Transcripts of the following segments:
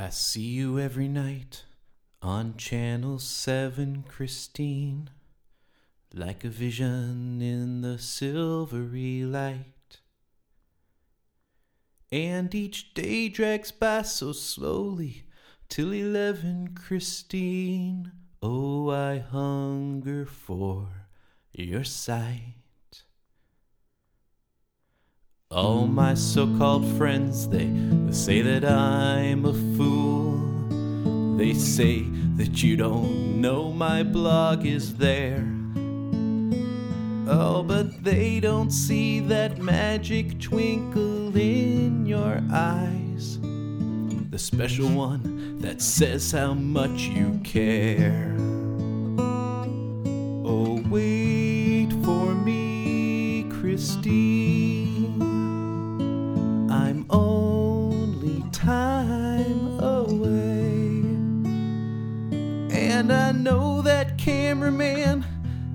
I see you every night on Channel 7, Christine, like a vision in the silvery light. And each day drags by so slowly till 11, Christine. Oh, I hunger for your sight. All my so called friends, they, say that I'm a fool. They say that you don't know my blog is there. Oh, but they don't see that magic twinkle in your eyes. The special one that says how much you care. Oh, wait for me, Christine. Know that cameraman,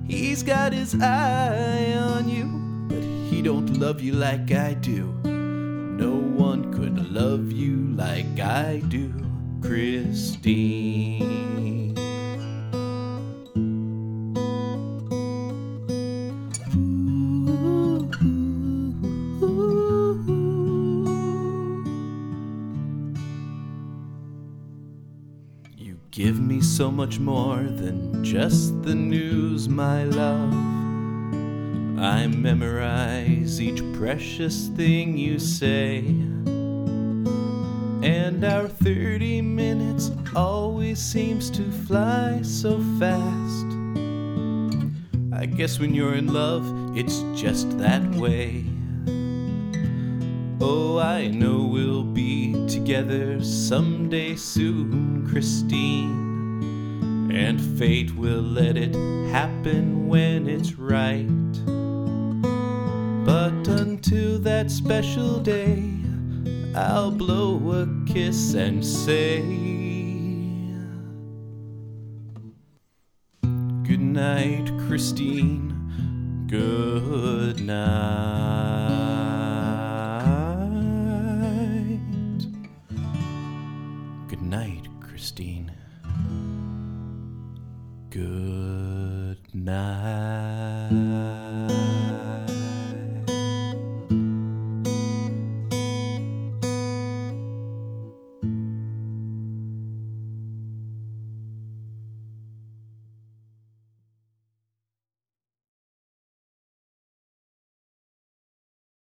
he's got his eye on you, but he don't love you like I do. No one could love you like I do, Christine. Give me so much more than just the news, my love. I memorize each precious thing you say. And our 30 minutes always seems to fly so fast. I guess when you're in love, it's just that way. Oh, I know we'll be together someday soon, Christine. And fate will let it happen when it's right. But until that special day, I'll blow a kiss and say, Good night, Christine. Good night. Night, Christine. Good night.